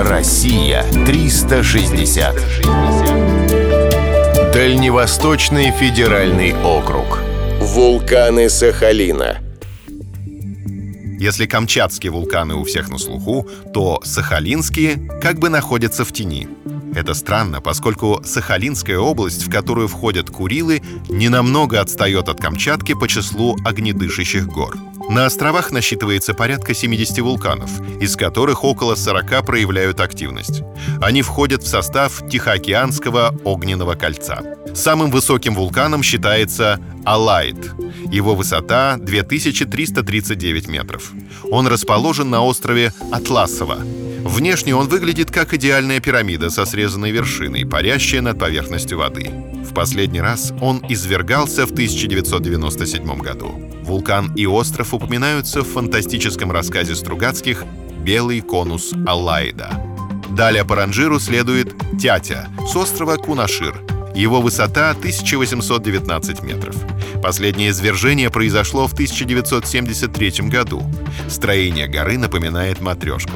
Россия 360. Дальневосточный федеральный округ. Вулканы Сахалина. Если камчатские вулканы у всех на слуху, то сахалинские как бы находятся в тени. Это странно, поскольку Сахалинская область, в которую входят Курилы, ненамного отстает от Камчатки по числу огнедышащих гор. На островах насчитывается порядка 70 вулканов, из которых около 40 проявляют активность. Они входят в состав Тихоокеанского огненного кольца. Самым высоким вулканом считается Алайт. Его высота 2339 метров. Он расположен на острове Атласово. Внешне он выглядит как идеальная пирамида со срезанной вершиной, парящая над поверхностью воды. В последний раз он извергался в 1997 году. Вулкан и остров упоминаются в фантастическом рассказе Стругацких «Белый конус Аллайда». Далее по ранжиру следует Тятя с острова Кунашир. Его высота 1819 метров. Последнее извержение произошло в 1973 году. Строение горы напоминает матрешку.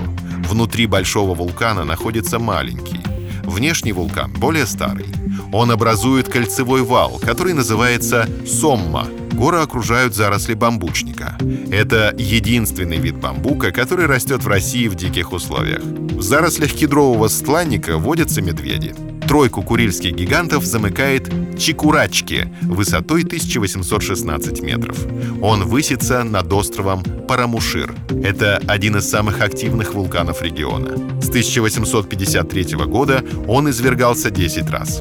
Внутри большого вулкана находится маленький. Внешний вулкан более старый. Он образует кольцевой вал, который называется Сомма. Горы окружают заросли бамбучника. Это единственный вид бамбука, который растет в России в диких условиях. В зарослях кедрового стланника водятся медведи. Тройку курильских гигантов замыкает Чикурачки высотой 1816 метров. Он высится над островом Парамушир. Это один из самых активных вулканов региона. С 1853 года он извергался 10 раз.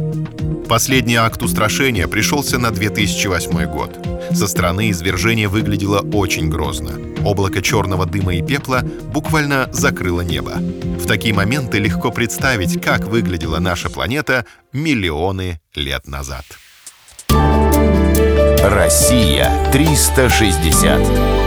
Последний акт устрашения пришелся на 2008 год. Со стороны извержение выглядело очень грозно. Облако черного дыма и пепла буквально закрыло небо. В такие моменты легко представить, как выглядела наша планета миллионы лет назад. Россия 360.